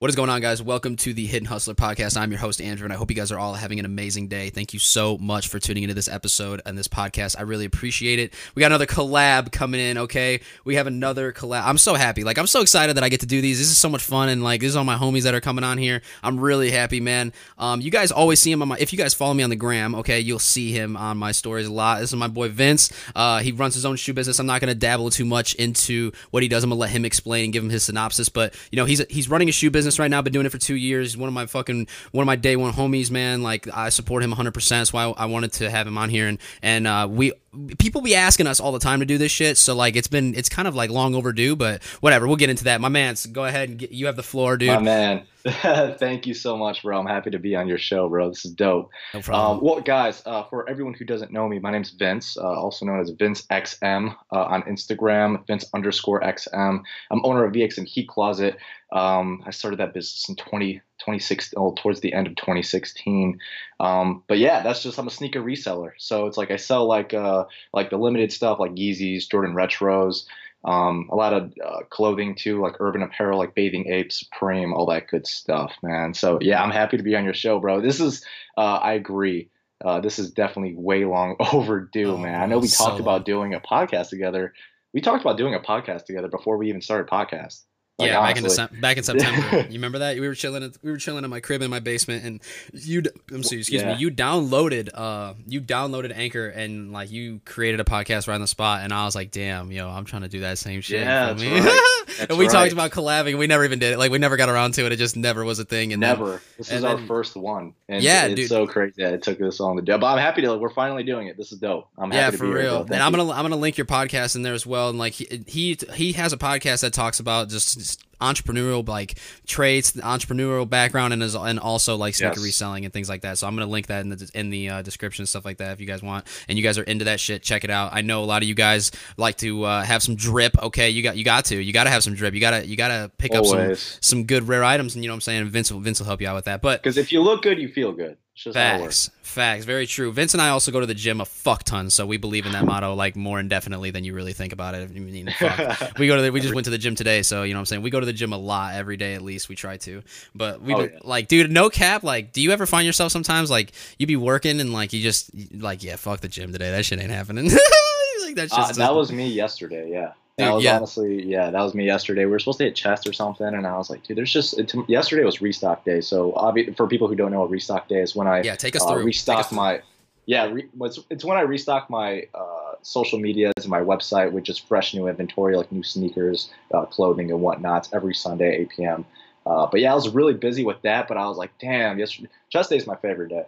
What is going on, guys? Welcome to the Hidden Hustler podcast. I'm your host, Andrew, and I hope you guys are all having an amazing day. Thank you so much for tuning into this episode and this podcast. I really appreciate it. We got another collab coming in, okay? We have another collab. I'm so happy. Like, I'm so excited that I get to do these. This is so much fun, and like, this is all my homies that are coming on here. I'm really happy, man. Um, you guys always see him on my, if you guys follow me on the gram, okay, you'll see him on my stories a lot. This is my boy Vince. Uh, he runs his own shoe business. I'm not going to dabble too much into what he does. I'm going to let him explain and give him his synopsis, but, you know, he's, he's running a shoe business right now, been doing it for two years. One of my fucking one of my day one homies, man. Like I support him 100. percent That's why I wanted to have him on here. And and uh, we people be asking us all the time to do this shit. So like it's been it's kind of like long overdue, but whatever. We'll get into that. My man, go ahead and get, you have the floor, dude. My man, thank you so much, bro. I'm happy to be on your show, bro. This is dope. No problem. Um, well, guys, uh, for everyone who doesn't know me, my name's Vince, uh, also known as Vince XM uh, on Instagram, Vince underscore XM. I'm owner of VXM Heat Closet. Um, I started that business in 20, 2016, oh, towards the end of 2016. Um, but yeah, that's just I'm a sneaker reseller. So it's like I sell like uh, like the limited stuff like Yeezys, Jordan Retros, um, a lot of uh, clothing too, like urban apparel, like Bathing Ape, Supreme, all that good stuff, man. So yeah, I'm happy to be on your show, bro. This is uh, I agree. Uh, this is definitely way long overdue, oh, man. I know we so talked about doing a podcast together. We talked about doing a podcast together before we even started podcast. Like, yeah, back in December, back in September. you remember that? We were chilling. At, we were chilling in my crib in my basement, and you. I'm sorry, excuse yeah. me. You downloaded. Uh, you downloaded Anchor, and like you created a podcast right on the spot. And I was like, damn, yo, I'm trying to do that same shit. Yeah, that's right. That's and we right. talked about collabing. We never even did it. Like we never got around to it. It just never was a thing. And never. Then, this is our then, first one. And yeah, it's dude. so crazy that it took this long to do. But I'm happy to. We're finally doing it. This is dope. I'm happy to yeah, to for real. And I'm gonna I'm gonna link your podcast in there as well. And like he he, he has a podcast that talks about just entrepreneurial like traits, entrepreneurial background, and as and also like sneaker yes. reselling and things like that. So I'm gonna link that in the in the uh, description and stuff like that if you guys want. And you guys are into that shit, check it out. I know a lot of you guys like to uh, have some drip. Okay, you got you got to you got to have some drip. You gotta you gotta pick Always. up some some good rare items, and you know what I'm saying. Vince will Vince will help you out with that. But because if you look good, you feel good. Facts, facts, very true. Vince and I also go to the gym a fuck ton, so we believe in that motto like more indefinitely than you really think about it. I mean, fuck. we go to the, we just went to the gym today, so you know what I'm saying. We go to the gym a lot every day at least. We try to, but we oh, yeah. like, dude, no cap. Like, do you ever find yourself sometimes like you be working and like you just like yeah, fuck the gym today. That shit ain't happening. like that's just uh, that was me yesterday. Yeah. That was yeah. honestly, yeah, that was me yesterday. We were supposed to hit chest or something, and I was like, dude, there's just it, yesterday was restock day. So obvi- for people who don't know what restock day is, when I yeah take us uh, through restock us my yeah re- it's, it's when I restock my uh, social medias and my website with just fresh new inventory like new sneakers, uh, clothing, and whatnot every Sunday at 8 p.m. Uh, but yeah, I was really busy with that. But I was like, damn, yesterday chest day is my favorite day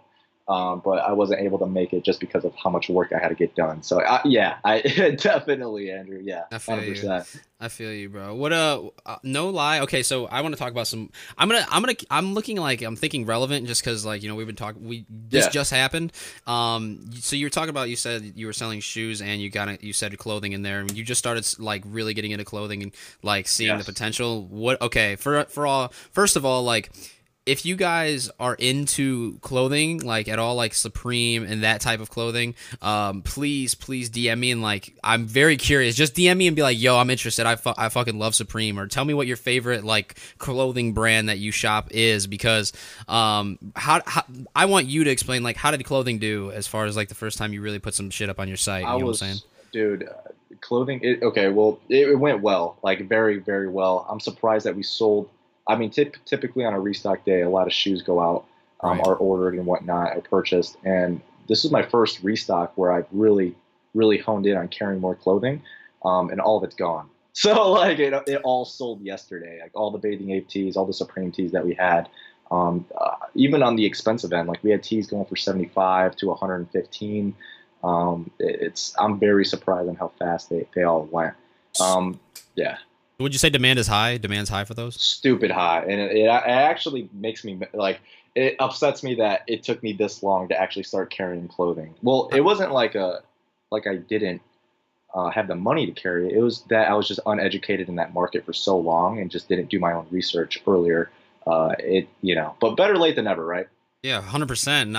um, but I wasn't able to make it just because of how much work I had to get done. So I, yeah, I definitely Andrew. Yeah, I feel 100%. you. I feel you, bro. What uh, uh, no lie. Okay, so I want to talk about some. I'm gonna, I'm gonna, I'm looking like I'm thinking relevant just because like you know we've been talking. We this yeah. just happened. Um, so you were talking about you said you were selling shoes and you got it. You said clothing in there. and You just started like really getting into clothing and like seeing yes. the potential. What? Okay, for for all. First of all, like if you guys are into clothing like at all like supreme and that type of clothing um please please dm me and like i'm very curious. Just dm me and be like yo i'm interested. I, fu- I fucking love supreme. Or tell me what your favorite like clothing brand that you shop is because um how, how i want you to explain like how did clothing do as far as like the first time you really put some shit up on your site? I you know was, what i'm saying? dude uh, clothing it, okay well it, it went well like very very well. I'm surprised that we sold I mean, typically on a restock day, a lot of shoes go out, um, right. are ordered and whatnot. are purchased, and this is my first restock where I've really, really honed in on carrying more clothing, um, and all of it's gone. So like it, it all sold yesterday. Like all the bathing ape tees, all the Supreme tees that we had. Um, uh, even on the expensive end, like we had tees going for 75 to 115. Um, it, it's I'm very surprised on how fast they, they all went. Um, yeah. Would you say demand is high? Demand's high for those? Stupid high, and it, it, actually makes me like it upsets me that it took me this long to actually start carrying clothing. Well, it wasn't like a like I didn't uh, have the money to carry it. It was that I was just uneducated in that market for so long and just didn't do my own research earlier. Uh, it you know, but better late than never, right? Yeah, hundred percent.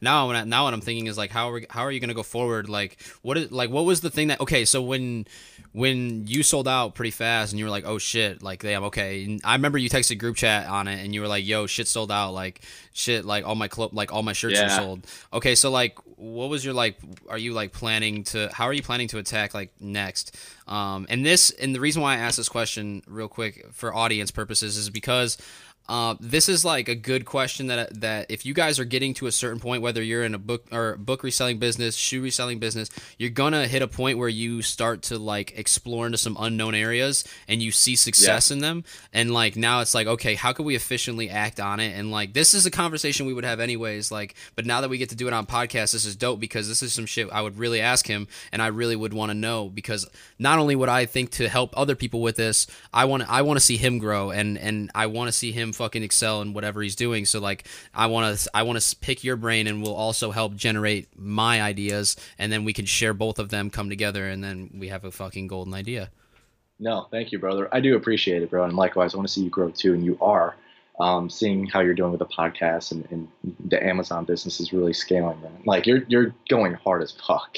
Now, when I, now what I'm thinking is like, how are we, how are you gonna go forward? Like, what is like, what was the thing that? Okay, so when when you sold out pretty fast and you were like, oh shit, like damn, okay. And I remember you texted group chat on it and you were like, yo, shit sold out, like shit, like all my clo- like all my shirts yeah. are sold. Okay, so like, what was your like? Are you like planning to? How are you planning to attack like next? Um, and this and the reason why I asked this question real quick for audience purposes is because uh, this is like a good question that that if you guys are getting to a certain point, whether you're in a book or book reselling business, shoe reselling business, you're gonna hit a point where you start to like explore into some unknown areas and you see success yeah. in them. And like now it's like, okay, how can we efficiently act on it? And like this is a conversation we would have anyways. Like, but now that we get to do it on podcast, this is dope because this is some shit I would really ask him, and I really would want to know because not only would I think to help other people with this, I want I want to see him grow and and I want to see him fucking excel in whatever he's doing. So like I want to I want to pick your brain and we'll also help generate my ideas and then we can share both of them come together and then we have a fucking golden idea. No, thank you, brother. I do appreciate it, bro. And likewise, I want to see you grow too, and you are. Um, seeing how you're doing with the podcast and, and, the Amazon business is really scaling, man. Like you're you're going hard as fuck.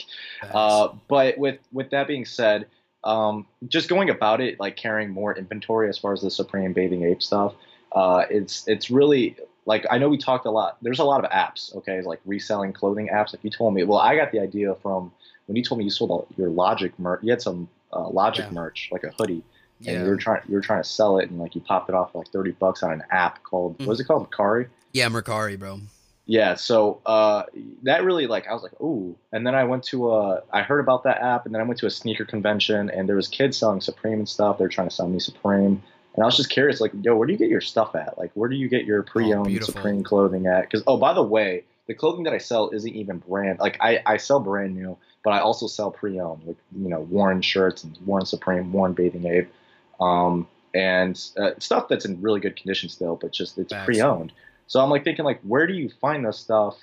Uh, but with with that being said, um, just going about it like carrying more inventory as far as the Supreme Bathing Ape stuff uh, it's it's really like I know we talked a lot. There's a lot of apps, okay, like reselling clothing apps. Like you told me, well, I got the idea from when you told me you sold your Logic merch. You had some uh, Logic yeah. merch, like a hoodie, yeah. and you were trying you were trying to sell it, and like you popped it off for like thirty bucks on an app called mm. what is it called, Mercari? Yeah, Mercari, bro. Yeah, so uh, that really like I was like, ooh, and then I went to a I heard about that app, and then I went to a sneaker convention, and there was kids selling Supreme and stuff. They were trying to sell me Supreme. And I was just curious, like, yo, where do you get your stuff at? Like, where do you get your oh, pre-owned oh, Supreme clothing at? Because, oh, by the way, the clothing that I sell isn't even brand. Like, I, I sell brand new, but I also sell pre-owned, like, you know, worn shirts and worn Supreme, worn Bathing Ape, um, and uh, stuff that's in really good condition still, but just it's pre-owned. So I'm like thinking, like, where do you find this stuff?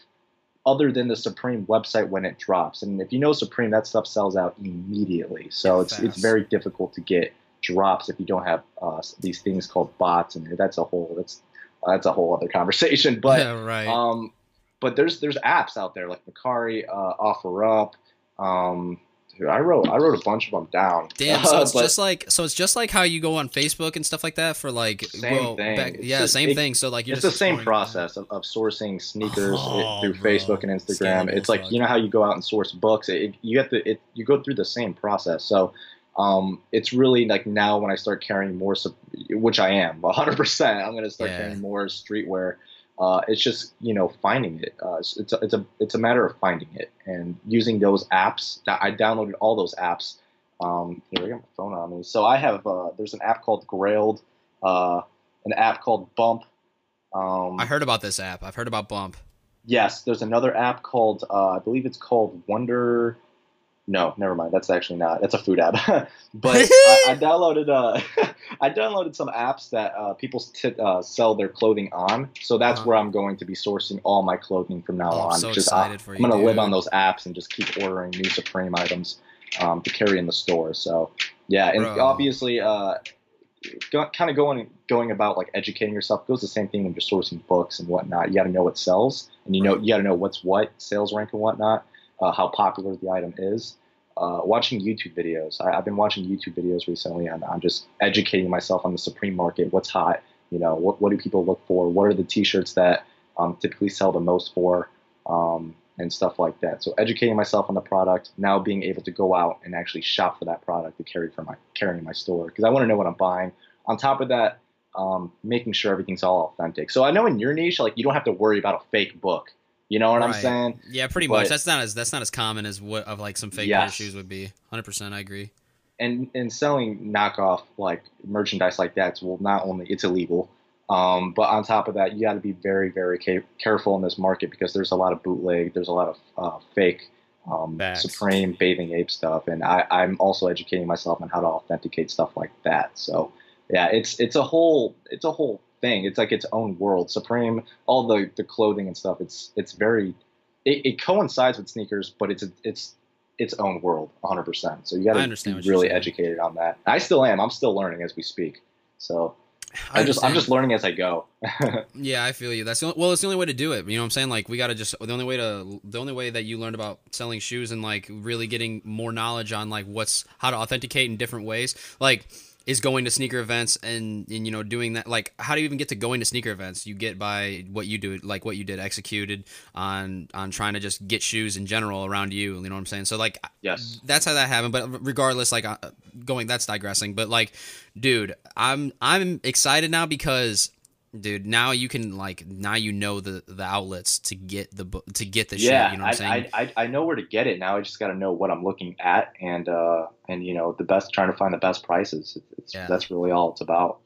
other than the Supreme website when it drops. And if you know Supreme, that stuff sells out immediately. So it's it's very difficult to get drops if you don't have uh, these things called bots, and that's a whole that's that's a whole other conversation. But yeah, right. Um, but there's there's apps out there like Mercari, uh, OfferUp. Um, dude, I wrote I wrote a bunch of them down. Damn, so it's just like so it's just like how you go on Facebook and stuff like that for like same well, thing. Back, yeah, just, same it, thing. So like it's the same process of, of, sourcing sneakers oh, through bro. Facebook and Instagram. It's like you know how you go out and source books. It, you have to it, you go through the same process. So um, it's really like now when I start carrying more, which I am 100%, I'm going to start yeah. carrying more streetwear. Uh, it's just you know finding it. Uh, it's, it's a, it's a it's a matter of finding it and using those apps. I downloaded all those apps. Um, here I got my phone on me. So I have uh, there's an app called Grailed, uh, an app called Bump. Um, I heard about this app. I've heard about Bump. Yes, there's another app called uh, I believe it's called Wonder no, never mind. That's actually not. That's a food app. but I, I, downloaded. Uh, I downloaded some apps that uh, people t- uh, sell their clothing on. So that's uh-huh. where I'm going to be sourcing all my clothing from now oh, on. I'm so just, excited for you. I'm going to live on those apps and just keep ordering new Supreme items um, to carry in the store. So yeah, and Bro. obviously, uh, go, kind of going going about like educating yourself goes the same thing when you're sourcing books and whatnot. You got to know what sells, and you know you got to know what's what sales rank and whatnot uh, how popular the item is. Uh, watching YouTube videos. I, have been watching YouTube videos recently, and I'm just educating myself on the Supreme market. What's hot? You know, what, what do people look for? What are the T-shirts that um, typically sell the most for? Um, and stuff like that. So educating myself on the product, now being able to go out and actually shop for that product to carry for my carry in my store because I want to know what I'm buying. On top of that, um, making sure everything's all authentic. So I know in your niche, like you don't have to worry about a fake book. You know what right. I'm saying? Yeah, pretty but, much. That's not as that's not as common as what of like some fake yes. shoes would be. Hundred percent, I agree. And and selling knockoff like merchandise like that, well, not only it's illegal, um, but on top of that, you got to be very very ca- careful in this market because there's a lot of bootleg, there's a lot of uh, fake um, Supreme bathing ape stuff, and I, I'm also educating myself on how to authenticate stuff like that. So yeah, it's it's a whole it's a whole thing. It's like its own world. Supreme, all the the clothing and stuff. It's it's very it, it coincides with sneakers, but it's it's its own world 100%. So you got to be really educated on that. I still am. I'm still learning as we speak. So I am just I'm just learning as I go. yeah, I feel you. That's the only, well, it's the only way to do it. You know what I'm saying? Like we got to just the only way to the only way that you learned about selling shoes and like really getting more knowledge on like what's how to authenticate in different ways. Like is going to sneaker events and, and you know doing that like how do you even get to going to sneaker events? You get by what you do like what you did executed on on trying to just get shoes in general around you you know what i'm saying? So like yes. that's how that happened but regardless like uh, going that's digressing but like dude i'm i'm excited now because dude now you can like now you know the the outlets to get the to get the yeah, shit you know what i'm saying I, I i know where to get it. Now i just got to know what i'm looking at and uh and you know the best trying to find the best prices. It's, yeah. that's really all it's about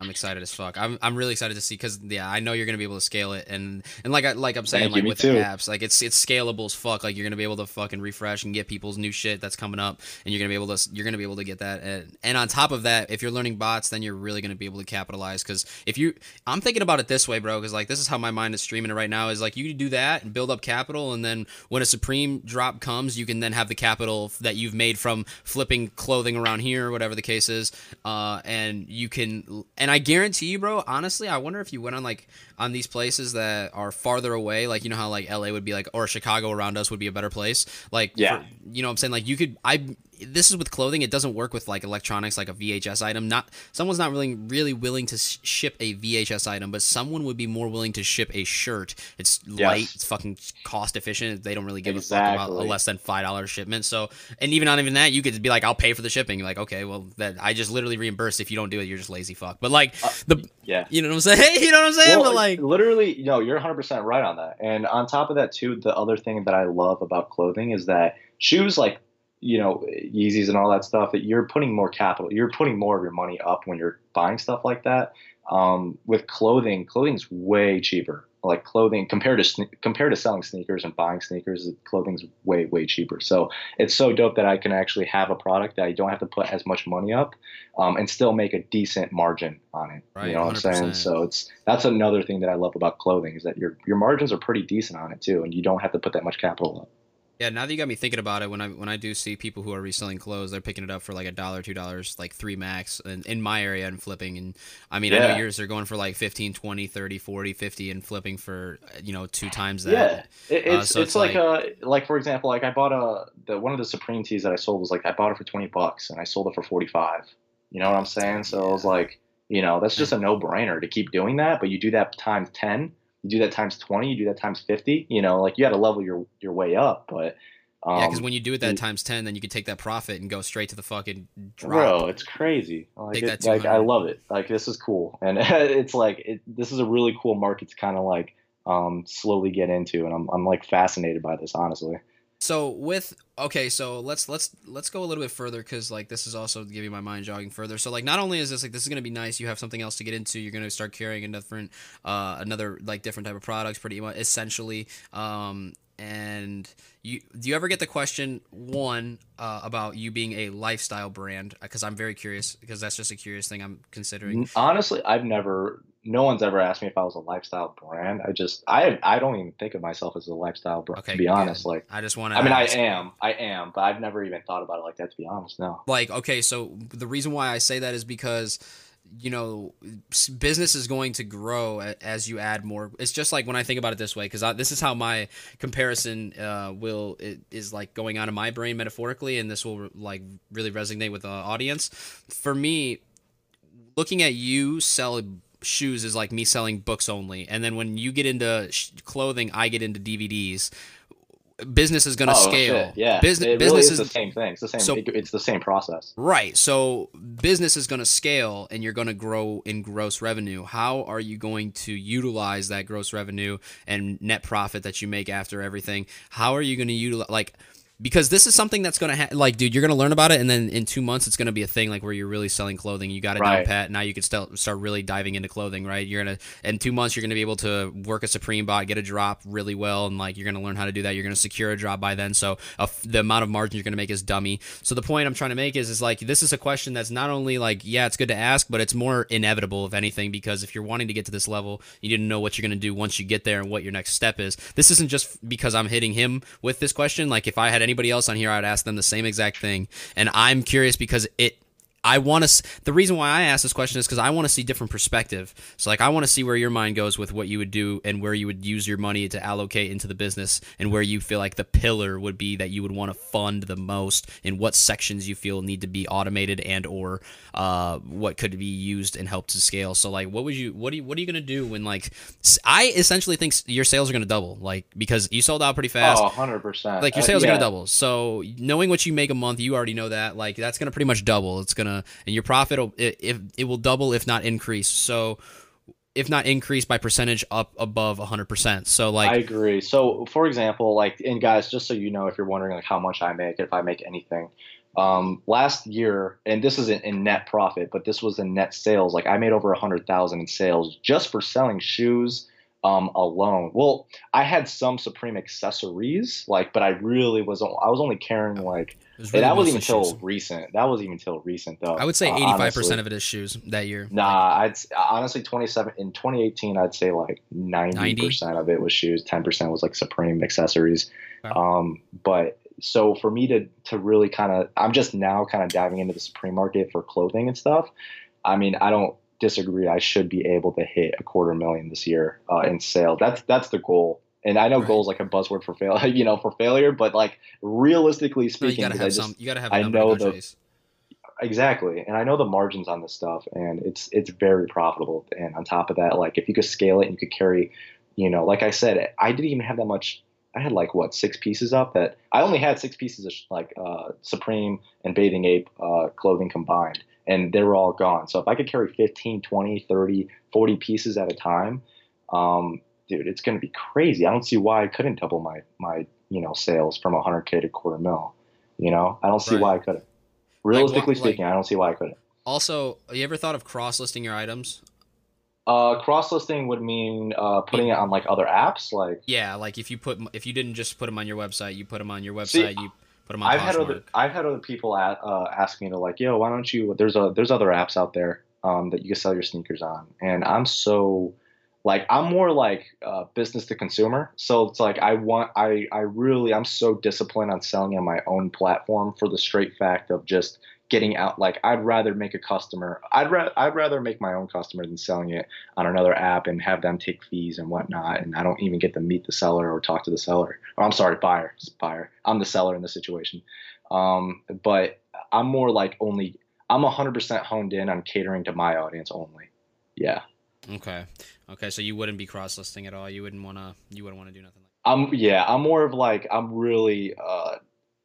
I'm excited as fuck. I'm, I'm really excited to see because yeah, I know you're gonna be able to scale it and and like I like I'm saying Thank like you, with too. the apps, like it's it's scalable as fuck. Like you're gonna be able to fucking refresh and get people's new shit that's coming up, and you're gonna be able to you're gonna be able to get that. And, and on top of that, if you're learning bots, then you're really gonna be able to capitalize. Because if you, I'm thinking about it this way, bro. Because like this is how my mind is streaming it right now. Is like you do that and build up capital, and then when a supreme drop comes, you can then have the capital that you've made from flipping clothing around here or whatever the case is, uh, and you can. And I guarantee you, bro bro, honestly, I wonder if you went on like on these places that are farther away, like you know how like LA would be like or Chicago around us would be a better place. Like yeah, for, you know what I'm saying? Like you could I this is with clothing. It doesn't work with like electronics, like a VHS item. Not someone's not really really willing to ship a VHS item, but someone would be more willing to ship a shirt. It's yes. light, it's fucking cost efficient. They don't really give exactly. a fuck about a less than five dollar shipment. So, and even not even that, you could be like, I'll pay for the shipping. You're like, okay, well, that I just literally reimburse if you don't do it. You're just lazy fuck. But like uh, the yeah, you know what I'm saying? you know what I'm saying? Well, but like literally, know, you're 100 percent right on that. And on top of that, too, the other thing that I love about clothing is that shoes like you know Yeezys and all that stuff that you're putting more capital you're putting more of your money up when you're buying stuff like that. Um, with clothing clothing's way cheaper. Like clothing compared to compared to selling sneakers and buying sneakers clothing's way way cheaper. So it's so dope that i can actually have a product that i don't have to put as much money up um, and still make a decent margin on it. Right, you know what 100%. i'm saying? so it's that's another thing that i love about clothing is that your your margins are pretty decent on it too and you don't have to put that much capital up yeah, now that you got me thinking about it, when I when I do see people who are reselling clothes, they're picking it up for like a dollar, two dollars, like three max in, in my area and flipping. And I mean, yeah. I know yours are going for like 15, 20, 30, 40, 50 and flipping for, you know, two times that. Yeah. It, it's, uh, so it's, it's, like, like a, like for example, like I bought a, the, one of the Supreme tees that I sold was like, I bought it for 20 bucks and I sold it for 45. You know what I'm saying? So yeah. it was like, you know, that's just a no brainer to keep doing that. But you do that times 10, you do that times 20, you do that times 50, you know, like you got to level your, your way up. But, um, yeah, because when you do it that times ten, then you can take that profit and go straight to the fucking drop. Bro, it's crazy. Like, it, like I love it. Like this is cool, and it's like it, this is a really cool market to kind of like um, slowly get into, and I'm I'm like fascinated by this, honestly. So with okay, so let's let's let's go a little bit further because like this is also giving my mind jogging further. So like not only is this like this is gonna be nice, you have something else to get into. You're gonna start carrying a different uh another like different type of products, pretty much essentially. Um, and you do you ever get the question one uh, about you being a lifestyle brand because i'm very curious because that's just a curious thing i'm considering honestly i've never no one's ever asked me if i was a lifestyle brand i just i i don't even think of myself as a lifestyle brand okay, to be good. honest like i just want to i mean ask. i am i am but i've never even thought about it like that to be honest no like okay so the reason why i say that is because you know business is going to grow as you add more. It's just like when i think about it this way because this is how my comparison uh, will is like going on in my brain metaphorically and this will like really resonate with the audience. For me looking at you sell shoes is like me selling books only. And then when you get into clothing i get into dvds business is going to oh, scale. Shit. Yeah, business, it business really is, the same thing. It's the same. So, it's the same process. Right. So business is going to scale, and you're going to grow in gross revenue. How are you going to utilize that gross revenue and net profit that you make after everything? How are you going to utilize like? Because this is something that's gonna ha- like, dude, you're gonna learn about it, and then in two months, it's gonna be a thing like where you're really selling clothing. You got it right. down pat. Now you can start start really diving into clothing, right? You're gonna in two months, you're gonna be able to work a Supreme bot, get a drop really well, and like you're gonna learn how to do that. You're gonna secure a drop by then, so the amount of margin you're gonna make is dummy. So the point I'm trying to make is is like this is a question that's not only like yeah, it's good to ask, but it's more inevitable if anything because if you're wanting to get to this level, you need to know what you're gonna do once you get there and what your next step is. This isn't just because I'm hitting him with this question. Like if I had anybody else on here, I'd ask them the same exact thing. And I'm curious because it I want to. The reason why I ask this question is because I want to see different perspective. So, like, I want to see where your mind goes with what you would do and where you would use your money to allocate into the business, and where you feel like the pillar would be that you would want to fund the most, and what sections you feel need to be automated and or uh, what could be used and help to scale. So, like, what would you? What are you? What are you gonna do when like? I essentially think your sales are gonna double, like because you sold out pretty fast. Oh, 100 percent. Like your sales uh, yeah. are gonna double. So knowing what you make a month, you already know that. Like that's gonna pretty much double. It's gonna gonna and your profit it, it will double if not increase. So if not increase by percentage up above 100%. So like I agree. So for example, like and guys, just so you know if you're wondering like how much I make if I make anything. Um, last year, and this isn't in net profit, but this was in net sales. Like I made over a hundred thousand in sales just for selling shoes um, alone. Well, I had some Supreme accessories, like, but I really was I was only carrying like really that wasn't even until recent. That wasn't even until recent though. I would say eighty five percent of it is shoes that year. Nah, I'd honestly twenty seven in twenty eighteen. I'd say like ninety percent of it was shoes. Ten percent was like Supreme accessories. Wow. Um, but so for me to to really kind of, I'm just now kind of diving into the Supreme market for clothing and stuff. I mean, I don't disagree. I should be able to hit a quarter million this year uh, in sales. That's that's the goal. And I know right. goal is like a buzzword for fail, you know, for failure. But like realistically speaking, no, you gotta have just, some. You gotta have. I know the exactly, and I know the margins on this stuff, and it's it's very profitable. And on top of that, like if you could scale it, and you could carry, you know, like I said, I didn't even have that much. I had like what six pieces up that I only had six pieces of like uh, Supreme and Bathing Ape uh, clothing combined, and they were all gone. So if I could carry 15, 20, 30, 40 pieces at a time, um, dude, it's going to be crazy. I don't see why I couldn't double my my you know sales from 100k to quarter mil. You know, I don't see right. why I couldn't. Realistically like, speaking, like, I don't see why I couldn't. Also, you ever thought of cross listing your items? Uh, cross listing would mean uh, putting it on like other apps, like yeah, like if you put if you didn't just put them on your website, you put them on your website. See, you put them on. I've had other I've had other people at, uh, ask me to like, yo, why don't you? There's a there's other apps out there um, that you can sell your sneakers on, and I'm so like i'm more like uh, business to consumer. So it's like i want i i really i'm so disciplined on selling on my own platform for the straight fact of just getting out. Like i'd rather make a customer i'd, I'd rather make my own customer than selling it on another app and have them take fees and whatnot and i don't even get to meet the seller or talk to the seller. Or i'm sorry buyer buyer. I'm the seller in this situation. Um, but i'm more like only i'm 100% honed in on catering to my audience only. Yeah okay Okay, so you wouldn't be cross listing at all. You wouldn't wanna. You wouldn't want to do nothing like. I'm yeah. I'm more of like I'm really. uh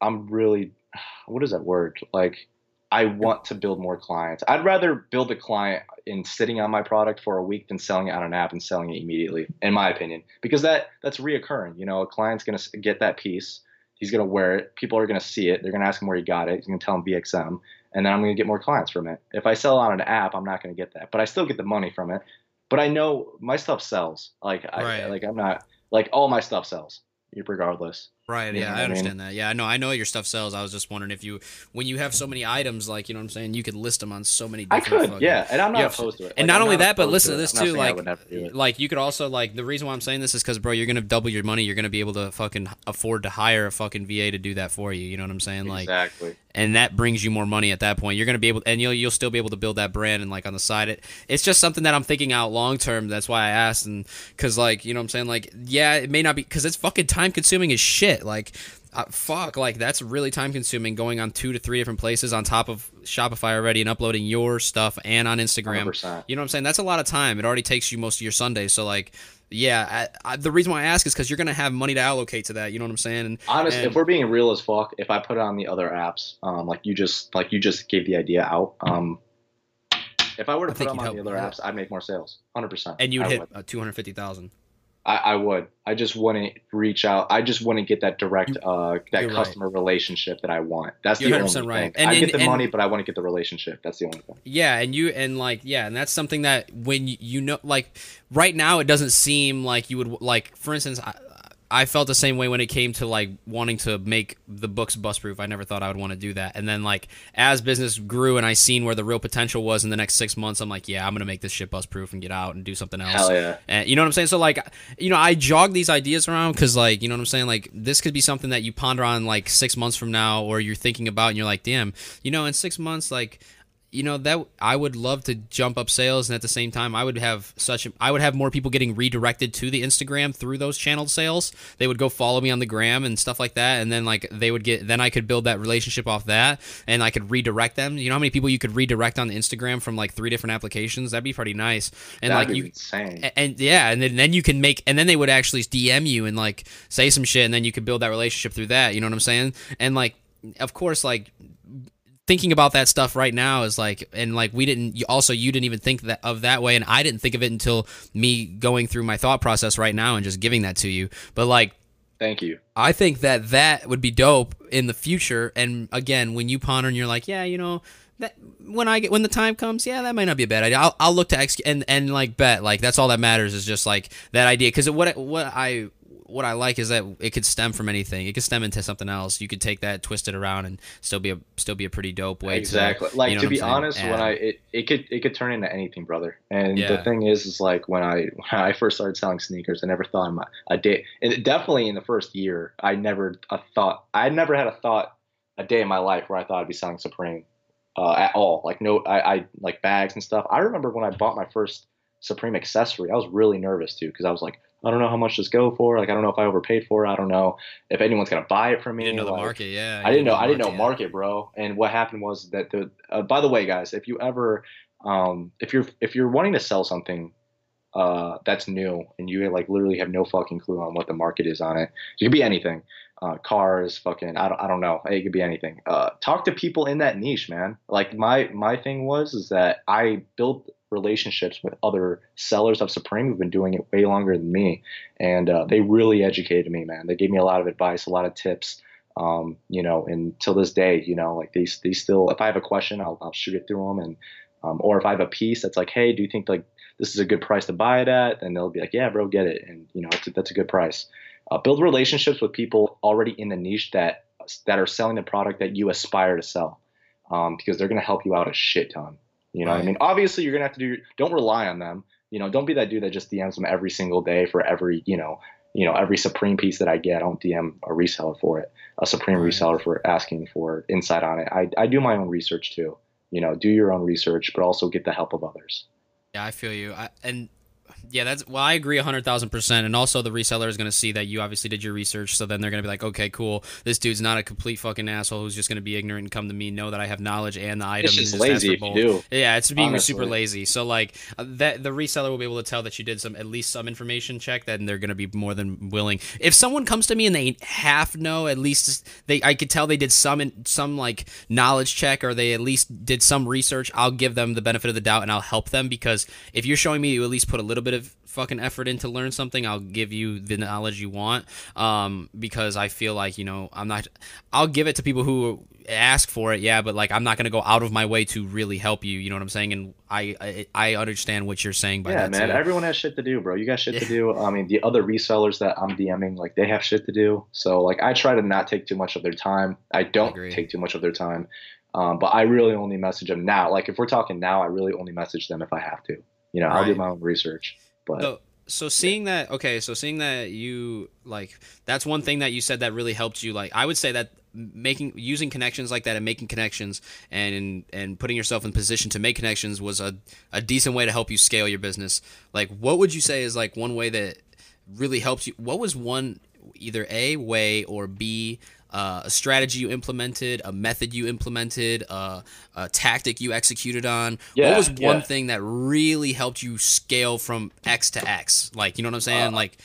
I'm really. What is that word? Like, I want to build more clients. I'd rather build a client in sitting on my product for a week than selling it on an app and selling it immediately, in my opinion, because that that's reoccurring. You know, a client's gonna get that piece. He's gonna wear it. People are gonna see it. They're gonna ask him where he got it. He's gonna tell him VXM, and then I'm gonna get more clients from it. If I sell on an app, I'm not gonna get that, but I still get the money from it but I know my stuff sells. Like I right. like I'm not like all my stuff sells regardless. Right. Yeah, I understand mean? that. Yeah, I know. I know your stuff sells. I was just wondering if you, when you have so many items, like you know what I'm saying, you could list them on so many. I could. Fucking, yeah, and I'm not opposed to it. And not I'm only not that, but listen to this too. Like, like you could also like the reason why I'm saying this is because, bro, you're gonna double your money. You're gonna be able to fucking afford to hire a fucking VA to do that for you. You know what I'm saying? Like exactly. And that brings you more money at that point. You're gonna be able, and you'll you'll still be able to build that brand and like on the side. It it's just something that I'm thinking out long term. That's why I asked, and because like you know what I'm saying, like yeah, it may not be because it's fucking time consuming as shit. Like uh, fuck, like that's really time consuming going on two to three different places on top of Shopify already and uploading your stuff and on Instagram. 100%. You know what I'm saying? That's a lot of time. It already takes you most of your Sundays. So like, yeah, I, I, the reason why I ask is because you're gonna have money to allocate to that. You know what I'm saying? And, Honestly, and, if we're being real as fuck, if I put it on the other apps, um, like you just like you just gave the idea out, um, if I were to I put them on the other apps, I'd make more sales, hundred percent. And you'd hit uh, two hundred fifty thousand. I, I, would. I just wouldn't reach out. I just wouldn't get that direct, uh, that customer right. relationship that I want. That's the only thing. Right. And, I get the and, money, but I want to get the relationship. That's the only thing. Yeah, and you and like yeah, and that's something that when you, you know, like right now, it doesn't seem like you would like. For instance, I, I felt the same way when it came to like wanting to make the books bust proof. I never thought I would want to do that. And then like as business grew and I seen where the real potential was in the next six months, I'm like, yeah, I'm gonna make this shit bust proof and get out and do something else. Hell yeah. And you know what I'm saying? So like, you know, I jog these ideas around because like, you know what I'm saying? Like this could be something that you ponder on like six months from now, or you're thinking about and you're like, damn, you know, in six months, like you know that I would love to jump up sales, and at the same time, I would have such a, I would have more people getting redirected to the Instagram through those channeled sales. They would go follow me on the gram and stuff like that, and then like they would get then I could build that relationship off that, and I could redirect them. You know how many people you could redirect on the Instagram from like three different applications? That'd be pretty nice. And That'd like you, insane. And, and yeah, and then, then you can make, and then they would actually DM you and like say some shit, and then you could build that relationship through that. You know what I'm saying? And like, of course, like thinking about that stuff right now is like and like we didn't also you didn't even think that of that way and I didn't think of it until me going through my thought process right now and just giving that to you. But like thank you. I think that that would be dope in the future and again when you ponder and you're like yeah you know that when I get when the time comes, yeah, that might not be a bad idea. I'll, I'll look to execute and and like bet like that's all that matters is just like that idea. Because what what I what I like is that it could stem from anything. It could stem into something else. You could take that, twist it around, and still be a still be a pretty dope way. Exactly. To, like you know to be honest, when I it, it could it could turn into anything, brother. And yeah. the thing is, is like when I when I first started selling sneakers, I never thought in my a day. And definitely in the first year, I never a thought. I never had a thought a day in my life where I thought I'd be selling Supreme uh, at all. Like no, I, I like bags and stuff. I remember when I bought my first Supreme accessory, I was really nervous too because I was like, I don't know how much this go for. Like I don't know if I overpaid for it. I don't know if anyone's gonna buy it from me. You didn't know like, the market, yeah. I didn't know. I didn't know market, bro. And what happened was that the. Uh, by the way, guys, if you ever, um, if you're if you're wanting to sell something, uh, that's new and you like literally have no fucking clue on what the market is on it. It could be anything. Uh, cars, fucking, I don't, I don't know. It could be anything. Uh, talk to people in that niche, man. Like my, my thing was, is that I built relationships with other sellers of Supreme who've been doing it way longer than me, and uh, they really educated me, man. They gave me a lot of advice, a lot of tips. Um, you know, and till this day, you know, like these, these still, if I have a question, I'll, I'll shoot it through them, and um, or if I have a piece that's like, hey, do you think like this is a good price to buy it at? And they'll be like, yeah, bro, get it, and you know, a, that's a good price. Uh, build relationships with people already in the niche that that are selling the product that you aspire to sell, um, because they're gonna help you out a shit ton. You know right. what I mean? Obviously, you're gonna have to do. Don't rely on them. You know, don't be that dude that just DMs them every single day for every you know, you know, every Supreme piece that I get. I don't DM a reseller for it, a Supreme right. reseller for asking for insight on it. I I do my own research too. You know, do your own research, but also get the help of others. Yeah, I feel you. I, and yeah, that's well, I agree hundred thousand percent. And also, the reseller is going to see that you obviously did your research, so then they're going to be like, okay, cool, this dude's not a complete fucking asshole who's just going to be ignorant and come to me, know that I have knowledge and the item. It's just, lazy if you do. Yeah, it's being Honestly. super lazy. So like uh, that, the reseller will be able to tell that you did some at least some information check, then they're going to be more than willing. If someone comes to me and they half know, at least they, I could tell they did some some like knowledge check or they at least did some research. I'll give them the benefit of the doubt and I'll help them because if you're showing me you at least put a little bit of fucking effort in to learn something, I'll give you the knowledge you want. Um, because I feel like you know I'm not. I'll give it to people who ask for it, yeah, but like I'm not gonna go out of my way to really help you. You know what I'm saying? And I I, I understand what you're saying by yeah, that. Yeah, man. Too. Everyone has shit to do, bro. You got shit to do. I mean, the other resellers that I'm DMing, like they have shit to do. So like I try to not take too much of their time. I don't I take too much of their time. Um, but I really only message them now. Like if we're talking now, I really only message them if I have to. You know, right. I'll do my own research. But so, so seeing that, okay, so seeing that you like that's one thing that you said that really helped you. Like I would say that making using connections like that and making connections and and putting yourself in position to make connections was a, a decent way to help you scale your business like what would you say is like one way that really helps you what was one either a way or b uh, a strategy you implemented, a method you implemented, uh, a tactic you executed on? Yeah, what was one yeah. thing that really helped you scale from X to X? Like, you know what I'm saying? Uh, like,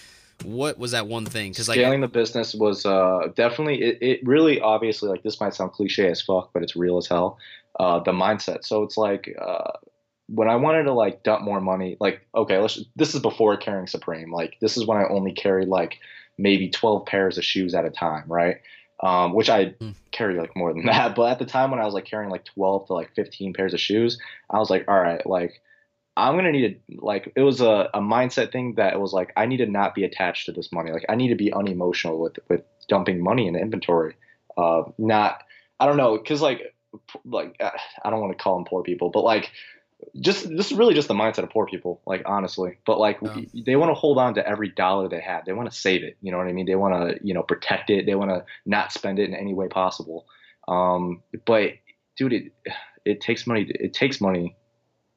what was that one thing? Because scaling like, the business was uh, definitely it, it. Really, obviously, like this might sound cliche as fuck, but it's real as hell. Uh, the mindset. So it's like uh, when I wanted to like dump more money. Like, okay, let's. This is before carrying Supreme. Like, this is when I only carried like maybe 12 pairs of shoes at a time, right? Um, which I mm. carry like more than that. But at the time when I was like carrying like 12 to like 15 pairs of shoes, I was like, all right, like I'm gonna need to like it was a, a mindset thing that it was like I need to not be attached to this money. Like I need to be unemotional with with dumping money in inventory. Uh, not I don't know because like like I don't want to call them poor people, but like just this is really just the mindset of poor people, like honestly. But like yeah. they want to hold on to every dollar they have. They want to save it. You know what I mean? They want to you know protect it. They want to not spend it in any way possible. Um, but dude, it it takes money. To, it takes money.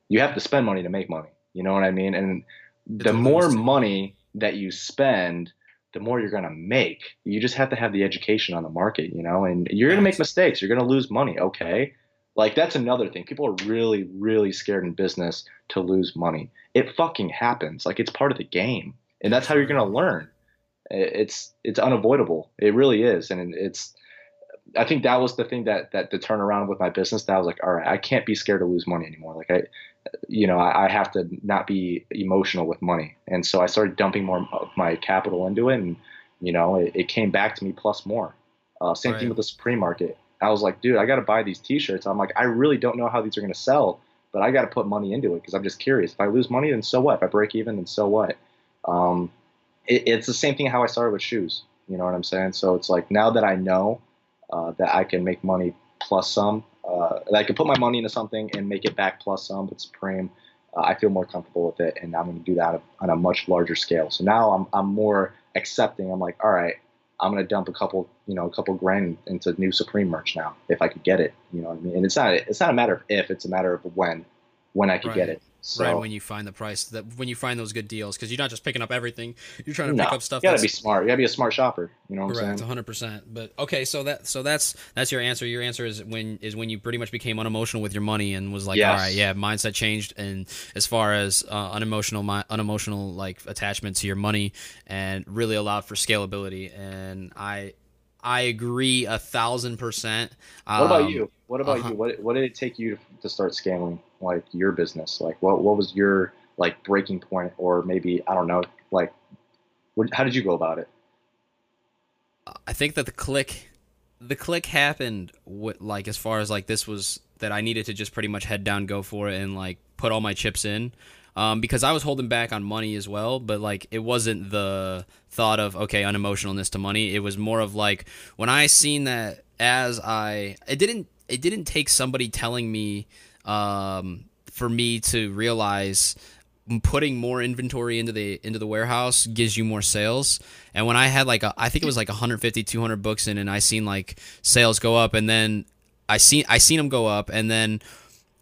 You have to spend money to make money. You know what I mean? And it's the more money that you spend, the more you're going to make. You just have to have the education on the market, you know, and you're going to make mistakes. You're going to lose money. Okay. Like that's another thing. People are really, really scared in business to lose money. It fucking happens. Like it's part of the game. And that's how you're going to learn. It's, it's unavoidable. It really is. And it's, I think that was the thing that, that the turnaround with my business that I was like, all right, I can't be scared to lose money anymore. Like I, you know, I, I, have to not be emotional with money. And so I started dumping more of my capital into it. And, you know, it, it came back to me plus more. Uh, same right. thing with the Supreme market. I was like, dude, I got to buy these t-shirts. I'm like, I really don't know how these are going to sell, but I got to put money into it because I'm just curious. If I lose money, then so what? If I break even, then so what? Um, it, it's the same thing how I started with shoes. You know what I'm saying? So it's like now that I know uh, that I can make money plus some, uh, I can put my money into something and make it back plus some but Supreme. Uh, I feel more comfortable with it, and I'm going to do that on a much larger scale. So now I'm I'm more accepting. I'm like, all right, I'm going to dump a couple, you know, a couple grand into new Supreme merch now if I could get it. You know what I mean? And it's not it's not a matter of if, it's a matter of when, when I could right. get it. So, right when you find the price that when you find those good deals because you're not just picking up everything you're trying to no, pick up stuff you gotta be smart you gotta be a smart shopper you know what right, i'm saying 100% but okay so that so that's that's your answer your answer is when is when you pretty much became unemotional with your money and was like yes. all right yeah mindset changed and as far as uh, unemotional my unemotional like attachment to your money and really allowed for scalability and i i agree a thousand percent what about um, you what about uh-huh. you what, what did it take you to, to start scaling like your business? Like what what was your like breaking point or maybe I don't know, like what, how did you go about it? I think that the click the click happened with like as far as like this was that I needed to just pretty much head down go for it and like put all my chips in. Um, because I was holding back on money as well, but like it wasn't the thought of okay unemotionalness to money. It was more of like when I seen that as I it didn't it didn't take somebody telling me um, for me to realize putting more inventory into the into the warehouse gives you more sales. And when i had like a, i think it was like 150 200 books in and i seen like sales go up and then i seen i seen them go up and then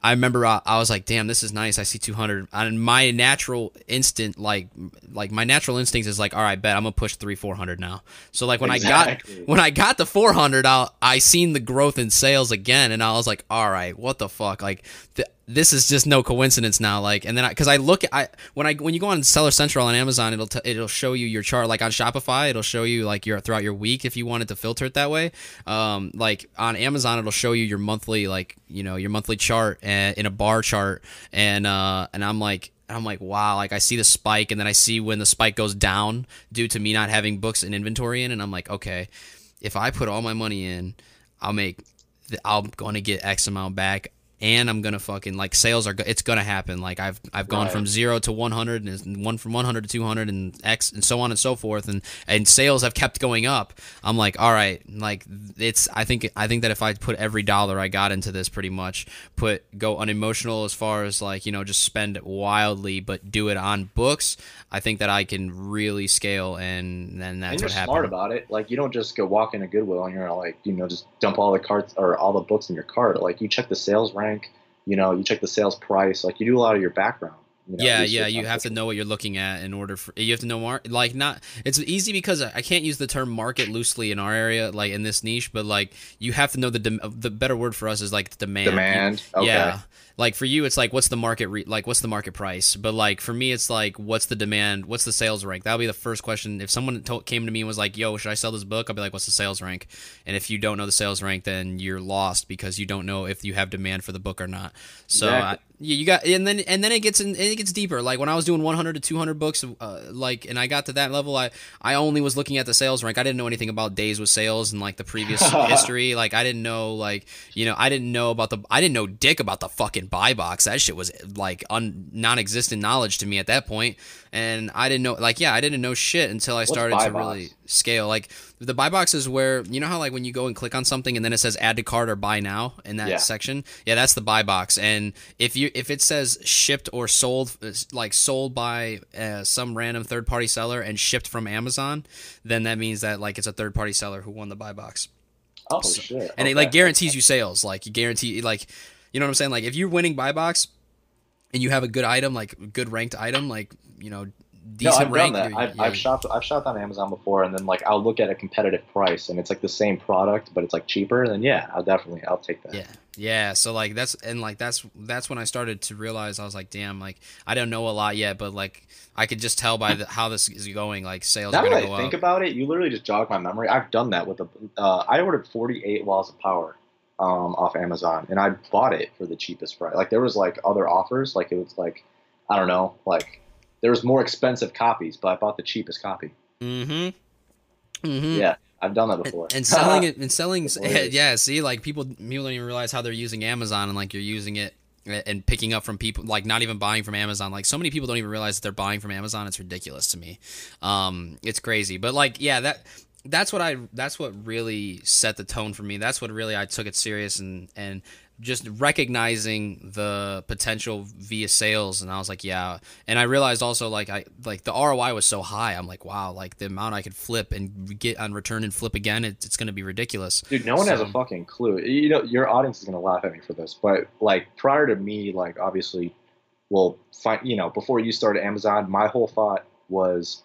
I remember I, I, was like, "Damn, this is nice." I see 200, and my natural instinct, like, like my natural instincts is like, "All right, bet I'm gonna push three, 400 now." So like when exactly. I got when I got the 400, I I seen the growth in sales again, and I was like, "All right, what the fuck?" Like, the, this is just no coincidence now. Like, and then because I, look at I when I when you go on Seller Central on Amazon, it'll t- it'll show you your chart. Like on Shopify, it'll show you like your throughout your week if you wanted to filter it that way. Um, like on Amazon, it'll show you your monthly like you know your monthly chart and in a bar chart, and uh, and I'm like. I'm like, wow, like I see the spike, and then I see when the spike goes down due to me not having books and inventory in, and I'm like, okay, if I put all my money in, I'll make, I'm going to get X amount back and I'm gonna fucking like sales are it's gonna happen. Like I've I've gone right. from zero to 100 and one from 100 to 200 and X and so on and so forth, and and sales have kept going up. I'm like, all right, like it's I think I think that if I put every dollar I got into this, pretty much put go unemotional as far as like you know just spend it wildly, but do it on books. I think that I can really scale, and then that's and you're what happened. Smart about it, like you don't just go walk into Goodwill and you're like you know just dump all the carts or all the books in your cart. Like you check the sales rank You know, you check the sales price. Like you do a lot of your background. You know, yeah, yeah, you have to know what you're looking at in order for you have to know more like not it's easy because I can't use the term market loosely in our area like in this niche, but like you have to know the de- the better word for us is like demand. Demand. You, okay. Yeah, like for you it's like what's the market re- like what's the market price but like for me it's like what's the demand what's the sales rank that'll be the first question if someone to- came to me and was like yo should i sell this book i'll be like what's the sales rank and if you don't know the sales rank then you're lost because you don't know if you have demand for the book or not so exactly. I, yeah, you got, and then and then it gets in, it gets deeper. Like when I was doing 100 to 200 books, uh, like, and I got to that level, I I only was looking at the sales rank. I didn't know anything about days with sales and like the previous history. Like I didn't know, like you know, I didn't know about the, I didn't know dick about the fucking buy box. That shit was like un, non-existent knowledge to me at that point. And I didn't know like yeah I didn't know shit until I started to really scale. Like the buy box is where you know how like when you go and click on something and then it says add to cart or buy now in that yeah. section? Yeah that's the buy box. And if you if it says shipped or sold like sold by uh, some random third party seller and shipped from Amazon then that means that like it's a third party seller who won the buy box. Oh shit. and okay. it like guarantees you sales. Like you guarantee like You know what I'm saying? Like if you're winning buy box and you have a good item, like good ranked item, like you know decent no, I've rank. Done that. I've, yeah. I've shopped. I've shopped on Amazon before, and then like I'll look at a competitive price, and it's like the same product, but it's like cheaper. Then yeah, I'll definitely I'll take that. Yeah, yeah. So like that's and like that's that's when I started to realize I was like, damn, like I don't know a lot yet, but like I could just tell by the, how this is going. Like sales. Now that I think up. about it, you literally just jog my memory. I've done that with a. Uh, I ordered 48 Laws of Power. Um, off Amazon, and I bought it for the cheapest price. Like there was like other offers, like it was like I don't know, like there was more expensive copies, but I bought the cheapest copy. Mm-hmm. Mm-hmm. Yeah, I've done that before. And, and selling it and selling, yeah. See, like people, people don't even realize how they're using Amazon, and like you're using it and picking up from people, like not even buying from Amazon. Like so many people don't even realize that they're buying from Amazon. It's ridiculous to me. Um, it's crazy, but like, yeah, that that's what I that's what really set the tone for me. That's what really I took it serious and and just recognizing the potential via sales. And I was like yeah. And I realized also like I like the ROI was so high. I'm like wow like the amount I could flip and get on return and flip again it, it's going to be ridiculous. Dude no one so, has a fucking clue. You know your audience is going to laugh at me for this but like prior to me like obviously well find you know before you started Amazon my whole thought was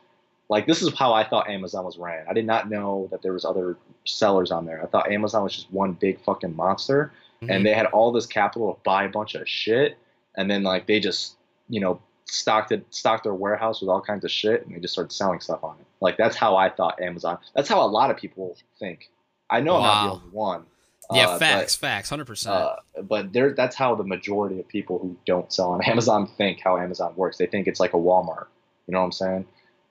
like this is how I thought Amazon was ran I did not know that there was other sellers on there I thought Amazon was just one big fucking monster mm-hmm. and they had all this capital to buy a bunch of shit, and then like they just you know stocked it, stocked their warehouse with all kinds of shit, and they just started selling stuff on it. Like that's how I thought Amazon. That's how a lot of people think. I know wow. I'm not the only one. Yeah, uh, facts, but, facts, hundred uh, percent. But there, that's how the majority of people who don't sell on Amazon think how Amazon works. They think it's like a Walmart. You know what I'm saying?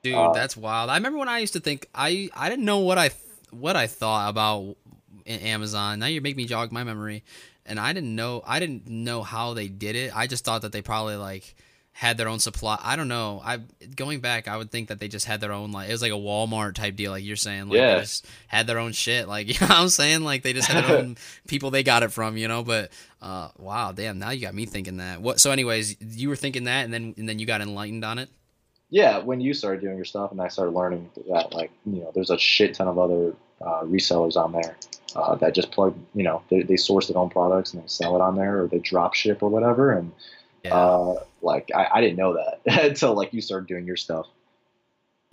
Dude, uh, that's wild. I remember when I used to think I I didn't know what I what I thought about Amazon. Now you make me jog my memory, and I didn't know I didn't know how they did it. I just thought that they probably like had their own supply. I don't know. I going back, I would think that they just had their own like it was like a Walmart type deal, like you're saying. Like yeah. they just had their own shit. Like you know what I'm saying? Like they just had their own people they got it from, you know. But uh, wow, damn, now you got me thinking that. What? So, anyways, you were thinking that, and then and then you got enlightened on it. Yeah, when you started doing your stuff, and I started learning that, like you know, there's a shit ton of other uh, resellers on there uh, that just plug, you know, they, they source their own products and they sell it on there or they drop ship or whatever. And yeah. uh, like, I, I didn't know that until like you started doing your stuff.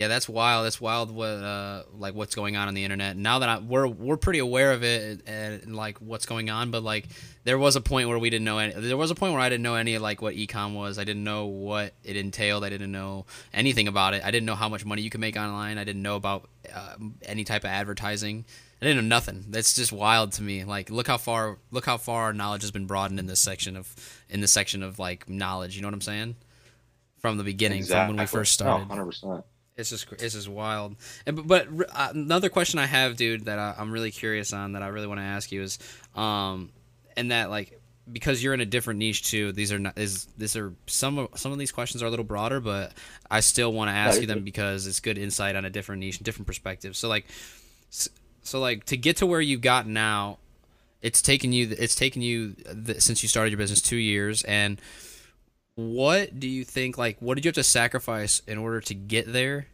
Yeah, that's wild. That's wild. What uh, like what's going on on the internet now that I, we're we're pretty aware of it and, and, like what's going on. But like there was a point where we didn't know any. There was a point where I didn't know any like what ecom was. I didn't know what it entailed. I didn't know anything about it. I didn't know how much money you could make online. I didn't know about uh, any type of advertising. I didn't know nothing. That's just wild to me. Like, look how far, look how far our knowledge has been broadened in this section of, in this section of like knowledge. You know what I'm saying? From the beginning, exactly. from when we first started. Hundred percent. It's just, it's just wild. And but, but uh, another question I have, dude, that I, am really curious on, that I really want to ask you is, um, and that like because you're in a different niche too. These are not is these are some of some of these questions are a little broader, but I still want to ask you them because it's good insight on a different niche, different perspective. So like so like to get to where you've got now, it's taken you it's taken you since you started your business 2 years and what do you think like what did you have to sacrifice in order to get there?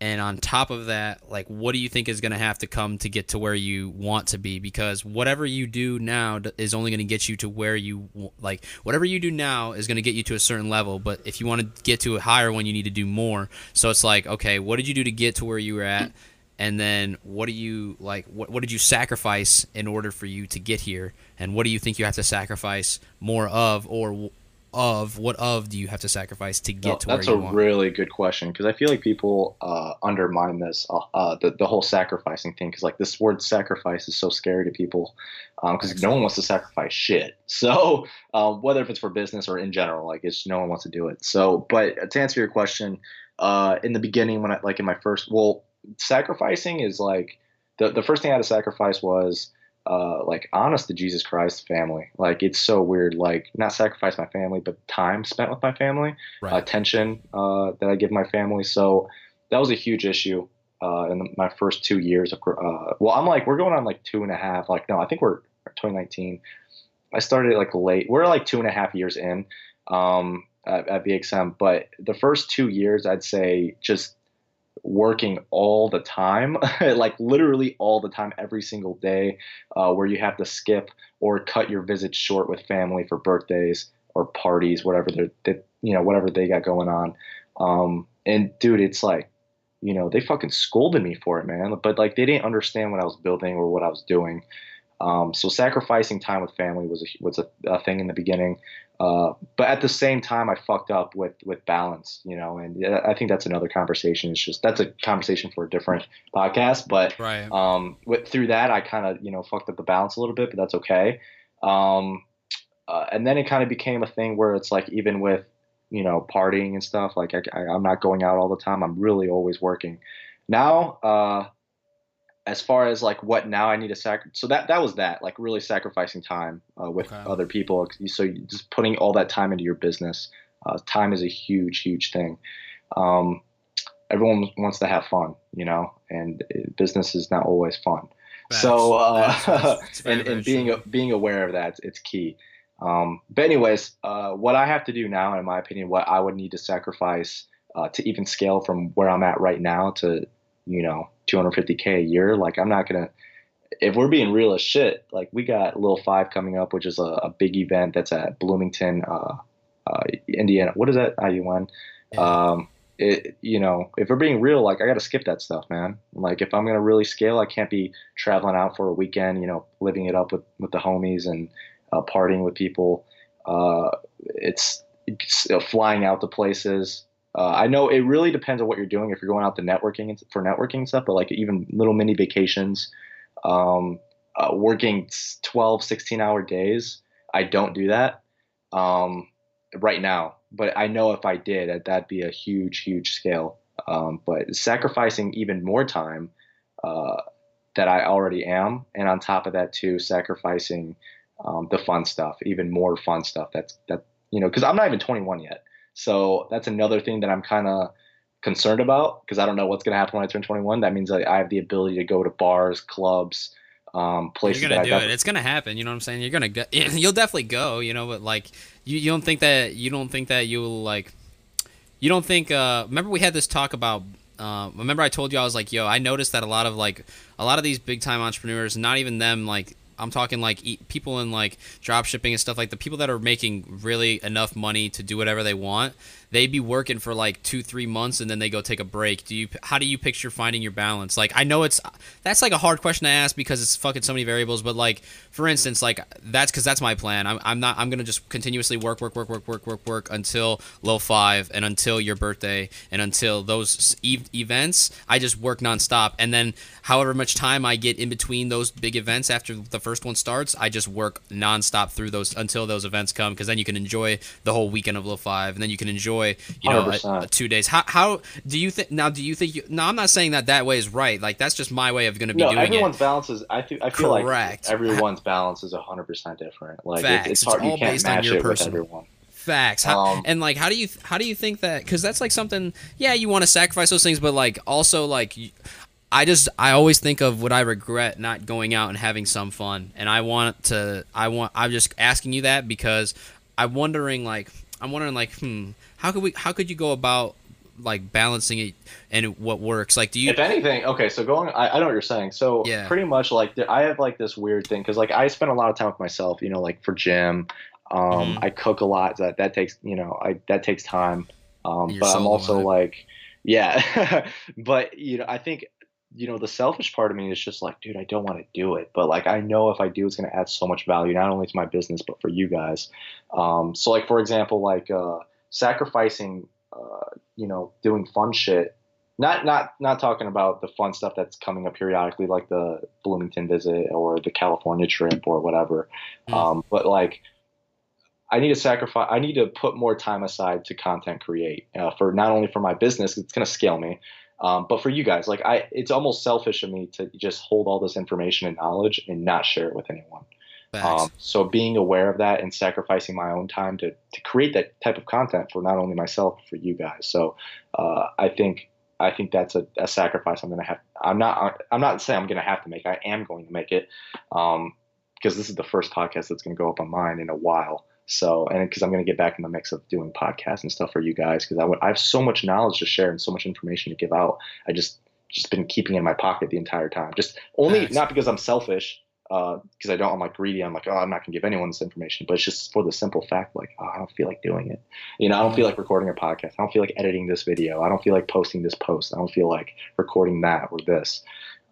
And on top of that, like what do you think is going to have to come to get to where you want to be because whatever you do now is only going to get you to where you like whatever you do now is going to get you to a certain level, but if you want to get to a higher one, you need to do more. So it's like, okay, what did you do to get to where you were at? and then what do you like what, what did you sacrifice in order for you to get here and what do you think you have to sacrifice more of or of what of do you have to sacrifice to get no, to where you want? That's a really good question because I feel like people uh, undermine this uh, uh, the the whole sacrificing thing because like this word sacrifice is so scary to people because um, no one wants to sacrifice shit. So um, whether if it's for business or in general, like it's no one wants to do it. So, but to answer your question, uh, in the beginning when I like in my first well sacrificing is like the the first thing I had to sacrifice was uh, like honest to Jesus Christ family. Like it's so weird. Like not sacrifice my family, but time spent with my family, right. attention uh, that I give my family. So that was a huge issue uh, in my first two years of. Uh, well, I'm like we're going on like two and a half. Like no, I think we're 2019. I started like late. We're like two and a half years in um, at, at BXM, but the first two years, I'd say just working all the time, like literally all the time, every single day, uh, where you have to skip or cut your visits short with family for birthdays or parties, whatever they're, they, you know, whatever they got going on. Um, and dude, it's like, you know, they fucking scolded me for it, man. But like, they didn't understand what I was building or what I was doing. Um, so sacrificing time with family was a, was a, a thing in the beginning. Uh, but at the same time, I fucked up with with balance, you know, and I think that's another conversation. It's just that's a conversation for a different podcast. But right. um, with, through that, I kind of you know fucked up the balance a little bit, but that's okay. Um, uh, and then it kind of became a thing where it's like even with you know partying and stuff, like I, I, I'm not going out all the time. I'm really always working. Now, uh, as far as like what now I need to sac so that that was that like really sacrificing time uh, with okay. other people. So just putting all that time into your business uh, time is a huge huge thing. Um, everyone wants to have fun you know and business is not always fun. So uh, and, and being being aware of that it's key. Um, but anyways uh, what I have to do now in my opinion what I would need to sacrifice uh, to even scale from where I'm at right now to you know 250k a year like i'm not gonna if we're being real as shit like we got little five coming up which is a, a big event that's at bloomington uh, uh, indiana. What is that iun yeah. um, it, you know if we're being real like i gotta skip that stuff man. Like if i'm gonna really scale i can't be traveling out for a weekend you know living it up with with the homies and uh, partying with people. Uh, it's, it's you know, flying out to places uh, I know it really depends on what you're doing. If you're going out to networking for networking stuff, but like even little mini vacations, um, uh, working 12, 16 hour days, I don't do that um, right now. But I know if I did, that that'd be a huge, huge scale. Um, but sacrificing even more time uh, that I already am, and on top of that too, sacrificing um, the fun stuff, even more fun stuff. That's that you know, because I'm not even 21 yet. So that's another thing that I'm kind of concerned about because I don't know what's going to happen when I turn 21. That means I have the ability to go to bars, clubs, um, places. You're gonna do it. It's gonna happen. You know what I'm saying? You're gonna go. You'll definitely go. You know, but like you, you don't think that you don't think that you'll like. You don't think. Uh, remember we had this talk about. Uh, remember I told you I was like, yo, I noticed that a lot of like a lot of these big time entrepreneurs, not even them like I'm talking like people in like drop shipping and stuff like the people that are making really enough money to do whatever they want they'd be working for like two three months and then they go take a break. Do you how do you picture finding your balance? Like i know it's that's like a hard question to ask because it's fucking so many variables but like for instance like that's because that's my plan. I'm, I'm not i'm gonna just continuously work work work work work work work until low five and until your birthday and until those e- events. I just work nonstop and then however much time i get in between those big events after the first one starts i just work nonstop through those until those events come because then you can enjoy the whole weekend of low five and then you can enjoy enjoy you know a, a two days. How how do you think now? Do you think you? No, I'm not saying that that way is right. Like that's just my way of going to be doing it. no, doing everyone's it. balance is. I feel. I feel Correct. like everyone's balance is 100 percent different. Like Facts. It, it's hard. It's you can't match it with everyone facts how, um, and like how do you how do you think that because that's like something yeah you want to sacrifice those things but like also like I just I always think of would I regret not going out and having some fun and I want to I want I'm just asking you that because I'm wondering like I'm wondering like hmm how could we how could you go about like balancing it and what works? Like do you if anything okay so going i, I know what you're saying. So yeah. pretty much like i have like this weird thing because like i spend a lot of time with myself you know like for gym. Um mm-hmm. i cook a lot that that takes you know i that takes time. Um but i'm also like yeah. But you know i think you know the selfish part of me is just like dude i don't want to do it but like i know if i do it's going to add so much value not only to my business but for you guys um so like for example like uh sacrificing, uh, you know, doing fun shit. Not not not talking about the fun stuff that's coming up periodically, like the Bloomington visit or the California trip or whatever. Mm. Um, but like, I need to sacrifice. I need to put more time aside to content create uh, for not only for my business, it's going to scale me, um, but for you guys. Like I, it's almost selfish of me to just hold all this information and knowledge and not share it with anyone. Um, so being aware of that and sacrificing my own time to, to create that type of content for not only myself but for you guys. So uh, I think I think that's a, a sacrifice I'm gonna have. I'm not I'm not saying I'm gonna have to make. I am going to make it because um, this is the first podcast that's gonna go up on mine in a while. So, and because I'm going to get back in the mix of doing podcasts and stuff for you guys, because I, I have so much knowledge to share and so much information to give out. I just just been keeping in my pocket the entire time. Just only nice. not because I'm selfish, because uh, I don't. I'm like greedy. I'm like, oh, I'm not gonna give anyone this information. But it's just for the simple fact, like, oh, I don't feel like doing it. You know, I don't feel like recording a podcast. I don't feel like editing this video. I don't feel like posting this post. I don't feel like recording that or this.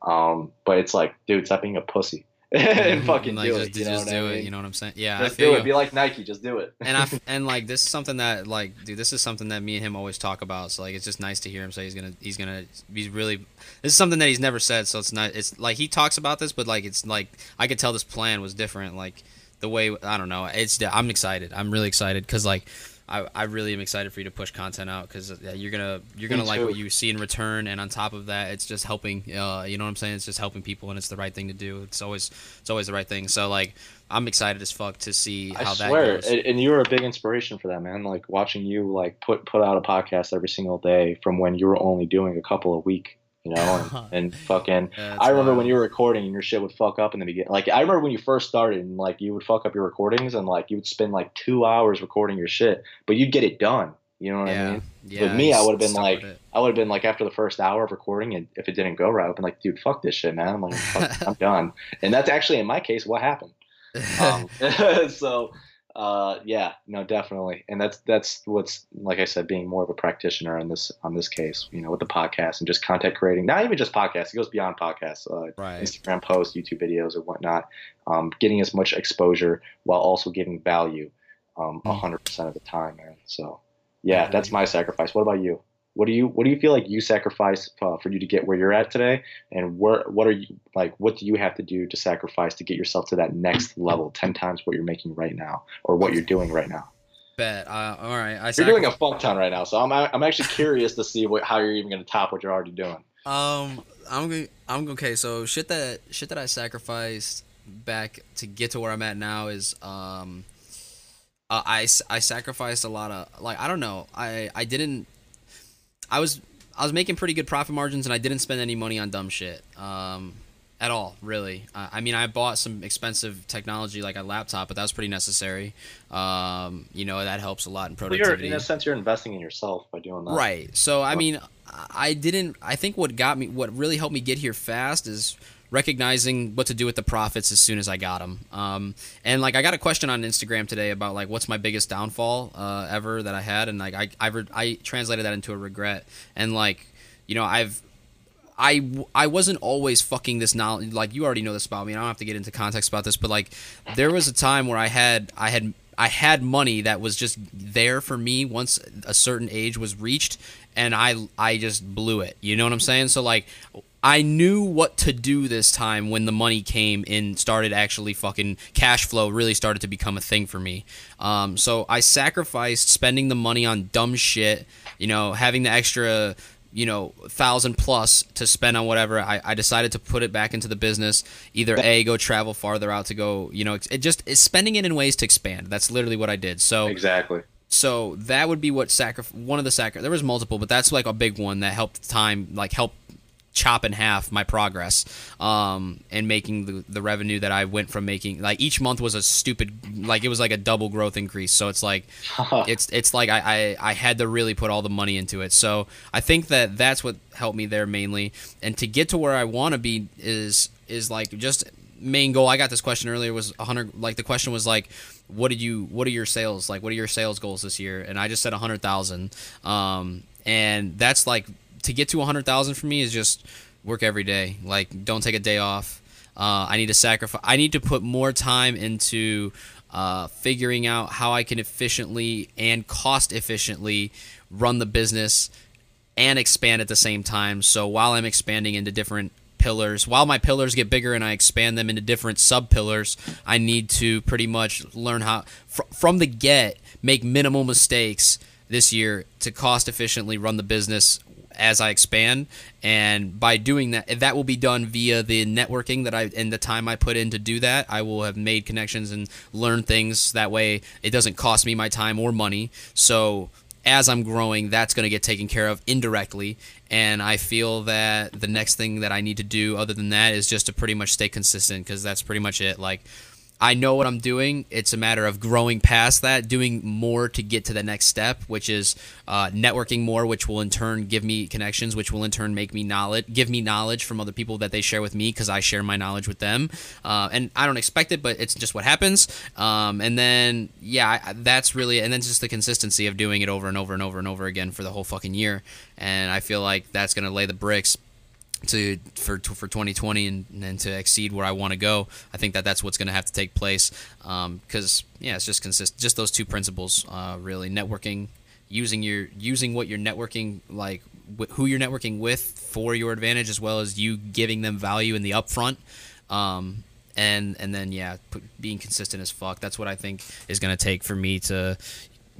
Um, but it's like, dude, stop being a pussy. And fucking like, do just, it. You just do it. Mean? You know what I'm saying? Yeah. Just do it. You. Be like Nike. Just do it. and I and like this is something that like dude, this is something that me and him always talk about. So like it's just nice to hear him say he's gonna he's gonna he's really this is something that he's never said. So it's not it's like he talks about this, but like it's like I could tell this plan was different. Like the way I don't know. It's I'm excited. I'm really excited because like I, I really am excited for you to push content out because yeah, you're gonna you're gonna like what you see in return, and on top of that, it's just helping. Uh, you know what I'm saying? It's just helping people, and it's the right thing to do. It's always it's always the right thing. So like, I'm excited as fuck to see how I that swear, goes. And you were a big inspiration for that, man. Like watching you like put put out a podcast every single day from when you were only doing a couple a week you know, and, and fucking. Yeah, I remember wild. when you were recording and your shit would fuck up in the beginning. Like I remember when you first started and like you would fuck up your recordings and like you would spend like two hours recording your shit, but you'd get it done. You know what yeah. I mean? Yeah, With me, I would have been like, I would have been like after the first hour of recording, and if it didn't go right, I'd been like, dude, fuck this shit, man. I'm like, I'm done. And that's actually in my case what happened. Um, so uh, yeah, no, definitely, and that's that's what's like I said, being more of a practitioner on this on this case, you know, with the podcast and just content creating. Not even just podcasts; it goes beyond podcasts, uh, right. Instagram posts, YouTube videos, or whatnot. Um, getting as much exposure while also giving value, um, hmm. hundred percent of the time, man. So, yeah, that's my sacrifice. What about you? What do you what do you feel like you sacrifice uh, for you to get where you're at today? And where what are you like? What do you have to do to sacrifice to get yourself to that next level, ten times what you're making right now, or what you're doing right now? Bet. Uh, all right. I you're doing a fuck ton right now, so I'm I'm actually curious to see what, how you're even going to top what you're already doing. Um, I'm going. I'm okay. So shit that shit that I sacrificed back to get to where I'm at now is um. Uh, I, I sacrificed a lot of like I don't know I I didn't I was I was making pretty good profit margins, and I didn't spend any money on dumb shit um, at all, really. Uh, I mean, I bought some expensive technology like a laptop, but that was pretty necessary. Um, you know, that helps a lot in productivity. Well, in a sense, you're investing in yourself by doing that. Right. So, I mean, I didn't. I think what got me, what really helped me get here fast, is recognizing what to do with the profits as soon as I got them. Um, and like I got a question on Instagram today about like what's my biggest downfall uh, ever that I had, and like I I, re- I translated that into a regret. And like you know I've I, I wasn't always fucking this knowledge like you already know this about me. I don't have to get into context about this, but like there was a time where I had I had I had money that was just there for me once a certain age was reached and I I just blew it. You know what I'm saying? So like I knew what to do this time when the money came and started actually fucking cash flow really started to become a thing for me. Um, so I sacrificed spending the money on dumb shit, you know, having the extra, you know, thousand plus to spend on whatever. I, I decided to put it back into the business. Either a go travel farther out to go, you know, it just is spending it in ways to expand. That's literally what I did. So exactly. So that would be what sacrifice. One of the sacri. There was multiple, but that's like a big one that helped time, like help chop in half my progress um, and making the, the revenue that I went from making like each month was a stupid like it was like a double growth increase. So it's like it's it's like I, I I had to really put all the money into it. So I think that that's what helped me there mainly. And to get to where I want to be is is like just main goal. I got this question earlier was 100 like the question was like what did you what are your sales like what are your sales goals this year? And I just said 100,000 um, and that's like to get to 100,000 for me is just work every day. Like don't take a day off. Uh, I need to sacrifice. I need to put more time into uh, figuring out how I can efficiently and cost efficiently run the business and expand at the same time. So while I'm expanding into different pillars, while my pillars get bigger and I expand them into different sub pillars, I need to pretty much learn how fr- from the get make minimal mistakes this year to cost efficiently run the business as I expand. And by doing that, that will be done via the networking that I and the time I put in to do that. I will have made connections and learned things that way. It doesn't cost me my time or money. So as I'm growing, that's going to get taken care of indirectly. And I feel that the next thing that I need to do, other than that, is just to pretty much stay consistent because that's pretty much it. Like I know what I'm doing. It's a matter of growing past that, doing more to get to the next step, which is uh, networking more, which will in turn give me connections, which will in turn make me knowledge, give me knowledge from other people that they share with me because I share my knowledge with them. Uh, and I don't expect it, but it's just what happens. Um, and then yeah, I, that's really, and then just the consistency of doing it over and over and over and over again for the whole fucking year. And I feel like that's gonna lay the bricks to for for 2020 and, and to exceed where I want to go. I think that that's what's going to have to take place because um, yeah, it's just consist just those two principles uh, really networking, using your using what you're networking like wh- who you're networking with for your advantage as well as you giving them value in the upfront. Um, and and then yeah, being consistent as fuck. That's what I think is going to take for me to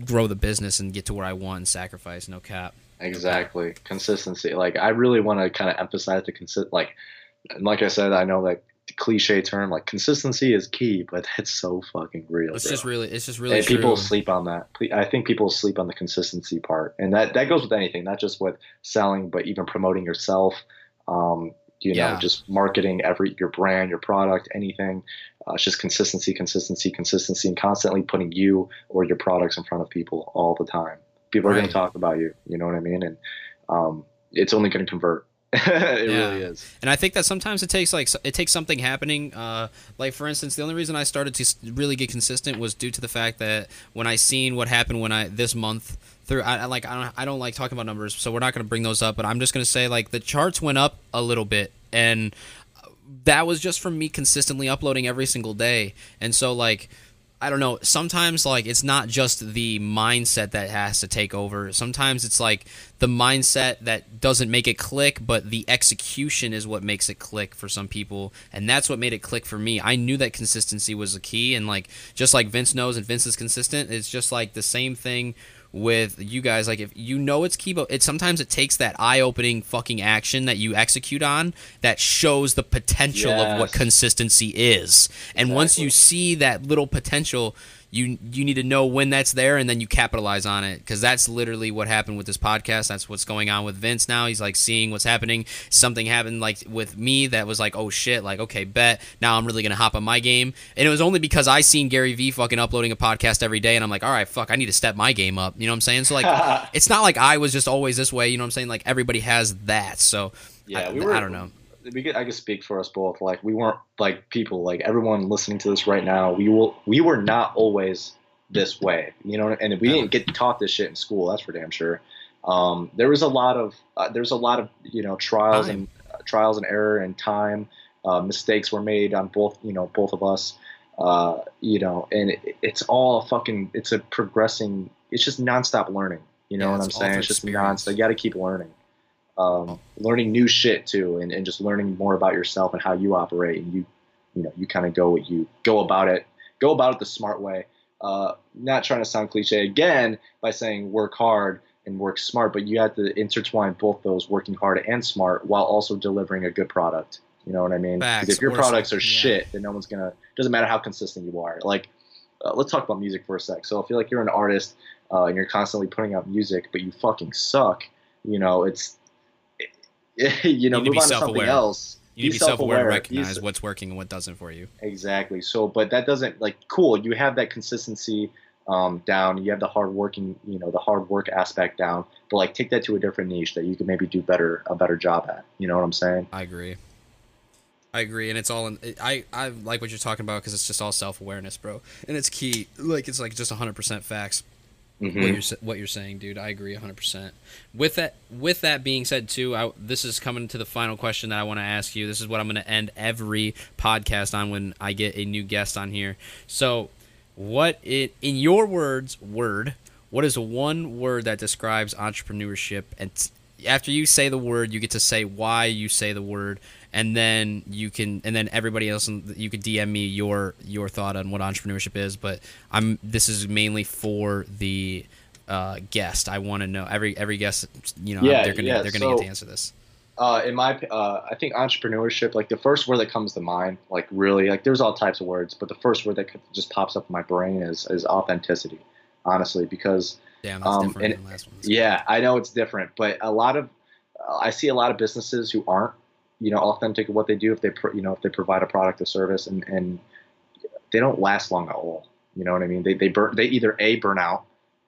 grow the business and get to where I want and sacrifice. No cap. Exactly. Consistency. Like I really want to kind of emphasize the consist like like I said, I know like the cliche term like consistency is key, but it's so fucking real. It's bro. just really it's just really people sleep on that. I think people sleep on the consistency part. And that that goes with anything, not just with selling, but even promoting yourself. Um, you know, yeah. just marketing every your brand, your product, anything. Uh, it's just consistency, consistency, consistency, and constantly putting you or your products in front of people all the time people are right. going to talk about you. You know what I mean? And um, it's only going to convert. it yeah. really is. And I think that sometimes it takes like it takes something happening. Uh, like for instance, the only reason I started to really get consistent was due to the fact that when I seen what happened when I this month through I, I like I don't I don't like talking about numbers, so we're not going to bring those up. But I'm just going to say like the charts went up a little bit, and that was just from me consistently uploading every single day. And so like I don't know. Sometimes like it's not just the mindset that has to take over. Sometimes it's like the mindset that doesn't make it click, but the execution is what makes it click for some people, and that's what made it click for me. I knew that consistency was the key, and like just like Vince knows and Vince is consistent, it's just like the same thing with you guys like if you know it's Kibo it sometimes it takes that eye-opening fucking action that you execute on that shows the potential yes. of what consistency is and exactly. once you see that little potential you you need to know when that's there and then you capitalize on it. Because that's literally what happened with this podcast. That's what's going on with vince now. He's like seeing what's happening. Something happened like with me that was like oh shit like okay bet. Now i'm really gonna hop on my game. And it was only because i seen gary vee fucking uploading a podcast every day and i'm like all right fuck i need to step my game up. You know what i'm saying? So like it's not like i was just always this way. You know what i'm saying? Like everybody has that. So yeah I, we were, I don't know we could, I could speak for us both. Like we weren't like people, like everyone listening to this right now. We will, we were not always this way, you know. And we didn't get taught this shit in school. That's for damn sure. Um, there was a lot of, uh, there's a lot of, you know, trials time. and uh, trials and error and time. Uh, mistakes were made on both, you know, both of us. Uh, you know, and it, it's all fucking, it's a progressing. It's just nonstop learning. You know yeah, what I'm saying? It's just nonstop. You got to keep learning um, learning new shit too, and, and just learning more about yourself and how you operate, and you, you know, you kind of go what you go about it, go about it the smart way. Uh, not trying to sound cliche again by saying work hard and work smart, but you have to intertwine both those working hard and smart while also delivering a good product. You know what I mean? Because if your products are yeah. shit, then no one's gonna. Doesn't matter how consistent you are. Like, uh, let's talk about music for a sec. So I feel like you're an artist uh, and you're constantly putting out music, but you fucking suck. You know, it's you know, you move on to something else. You need to be self-aware, and recognize what's working and what doesn't for you. Exactly. So, but that doesn't like cool. You have that consistency um, down. You have the hard working, you know, the hard work aspect down. But like, take that to a different niche that you can maybe do better, a better job at. You know what I'm saying? I agree. I agree, and it's all in. I I like what you're talking about because it's just all self awareness, bro, and it's key. Like it's like just 100 percent facts. Mm-hmm. What you're what you're saying, dude. I agree 100. percent With that with that being said, too, I, this is coming to the final question that I want to ask you. This is what I'm going to end every podcast on when I get a new guest on here. So, what it in your words, word, what is one word that describes entrepreneurship? And after you say the word, you get to say why you say the word, and then you can and then everybody else you could DM me your your thought on what entrepreneurship is. But I'm this is mainly for the uh, guest. I want to know every every guest. You know, yeah, they're gonna yeah. they're gonna so, get to answer this. Uh, in my, uh, I think entrepreneurship, like the first word that comes to mind, like really, like there's all types of words, but the first word that just pops up in my brain is is authenticity, honestly, because Damn, that's um, and, Yeah, I know it's different, but a lot of uh, I see a lot of businesses who aren't you know authentic what they do if they you know if they provide a product or service and and they don't last long at all. You know what I mean? They they burn they either a burn out,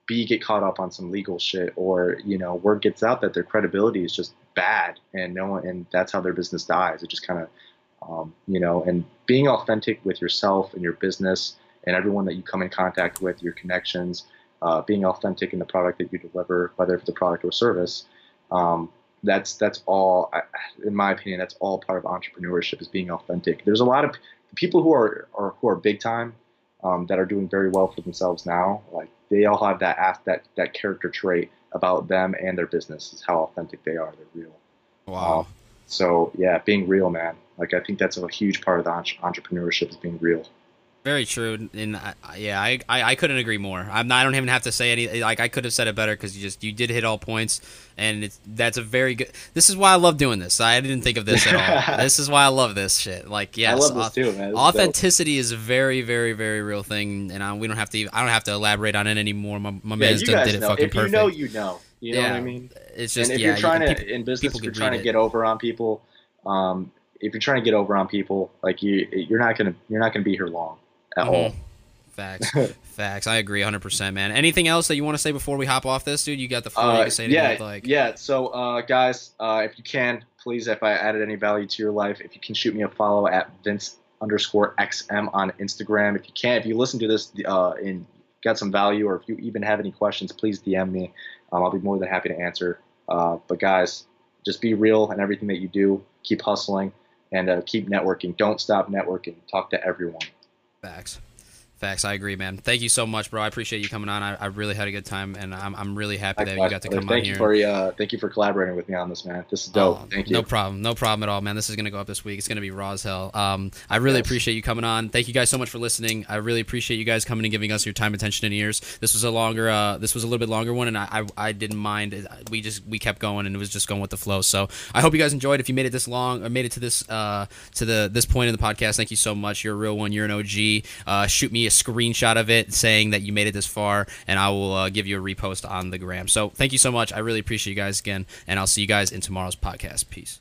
b get caught up on some legal shit, or you know word gets out that their credibility is just bad, and no one and that's how their business dies. It just kind of um, you know, and being authentic with yourself and your business and everyone that you come in contact with, your connections, uh, being authentic in the product that you deliver, whether it's a product or service. Um, that's that's all, in my opinion, that's all part of entrepreneurship is being authentic. There's a lot of people who are, are who are big time um, that are doing very well for themselves now. Like they all have that that that character trait about them and their business is how authentic they are. They're real. Wow. so yeah, being real, man. Like I think that's a huge part of the entrepreneurship is being real. Very true, and I, yeah, I, I, I couldn't agree more. I'm not, I don't even have to say any. Like I could have said it better because you just you did hit all points, and it's that's a very good. This is why I love doing this. I didn't think of this at all. this is why I love this shit. Like yes, I love this too, authenticity is, is, a very very very real thing, and I, we don't have to. I don't have to elaborate on it anymore. My, my yeah, man did it know. fucking if perfect. You know, you know. You know yeah, what I mean? It's just and if yeah, you're trying to people, in business, if you're trying to get over on people. Um, if you're trying to get over on people, like you, you're not gonna you're not gonna be here long at mm-hmm. all. Facts. Facts. I agree 100%, man. Anything else that you want to say before we hop off this, dude? You got the floor. Uh, you can say yeah, like. Yeah. So, uh, guys, uh, if you can, please, if I added any value to your life, if you can shoot me a follow at Vince underscore XM on Instagram. If you can, if you listen to this uh, and got some value, or if you even have any questions, please DM me. Um, I'll be more than happy to answer. Uh, but guys, just be real in everything that you do. Keep hustling and uh, keep networking. Don't stop networking. Talk to everyone. Facts. Facts. I agree, man. Thank you so much, bro. I appreciate you coming on. I, I really had a good time, and I'm, I'm really happy that you got to come thank on you here. For, uh, thank you for collaborating with me on this, man. This is dope. Oh, thank you. No problem. No problem at all, man. This is gonna go up this week. It's gonna be raw as hell. Um, I really yes. appreciate you coming on. Thank you guys so much for listening. I really appreciate you guys coming and giving us your time, attention, and ears. This was a longer. Uh, this was a little bit longer one, and I, I, I didn't mind. We just we kept going, and it was just going with the flow. So I hope you guys enjoyed. If you made it this long or made it to this uh to the this point in the podcast, thank you so much. You're a real one. You're an OG. Uh, shoot me a screenshot of it saying that you made it this far, and I will uh, give you a repost on the gram. So thank you so much. I really appreciate you guys again, and I'll see you guys in tomorrow's podcast. Peace.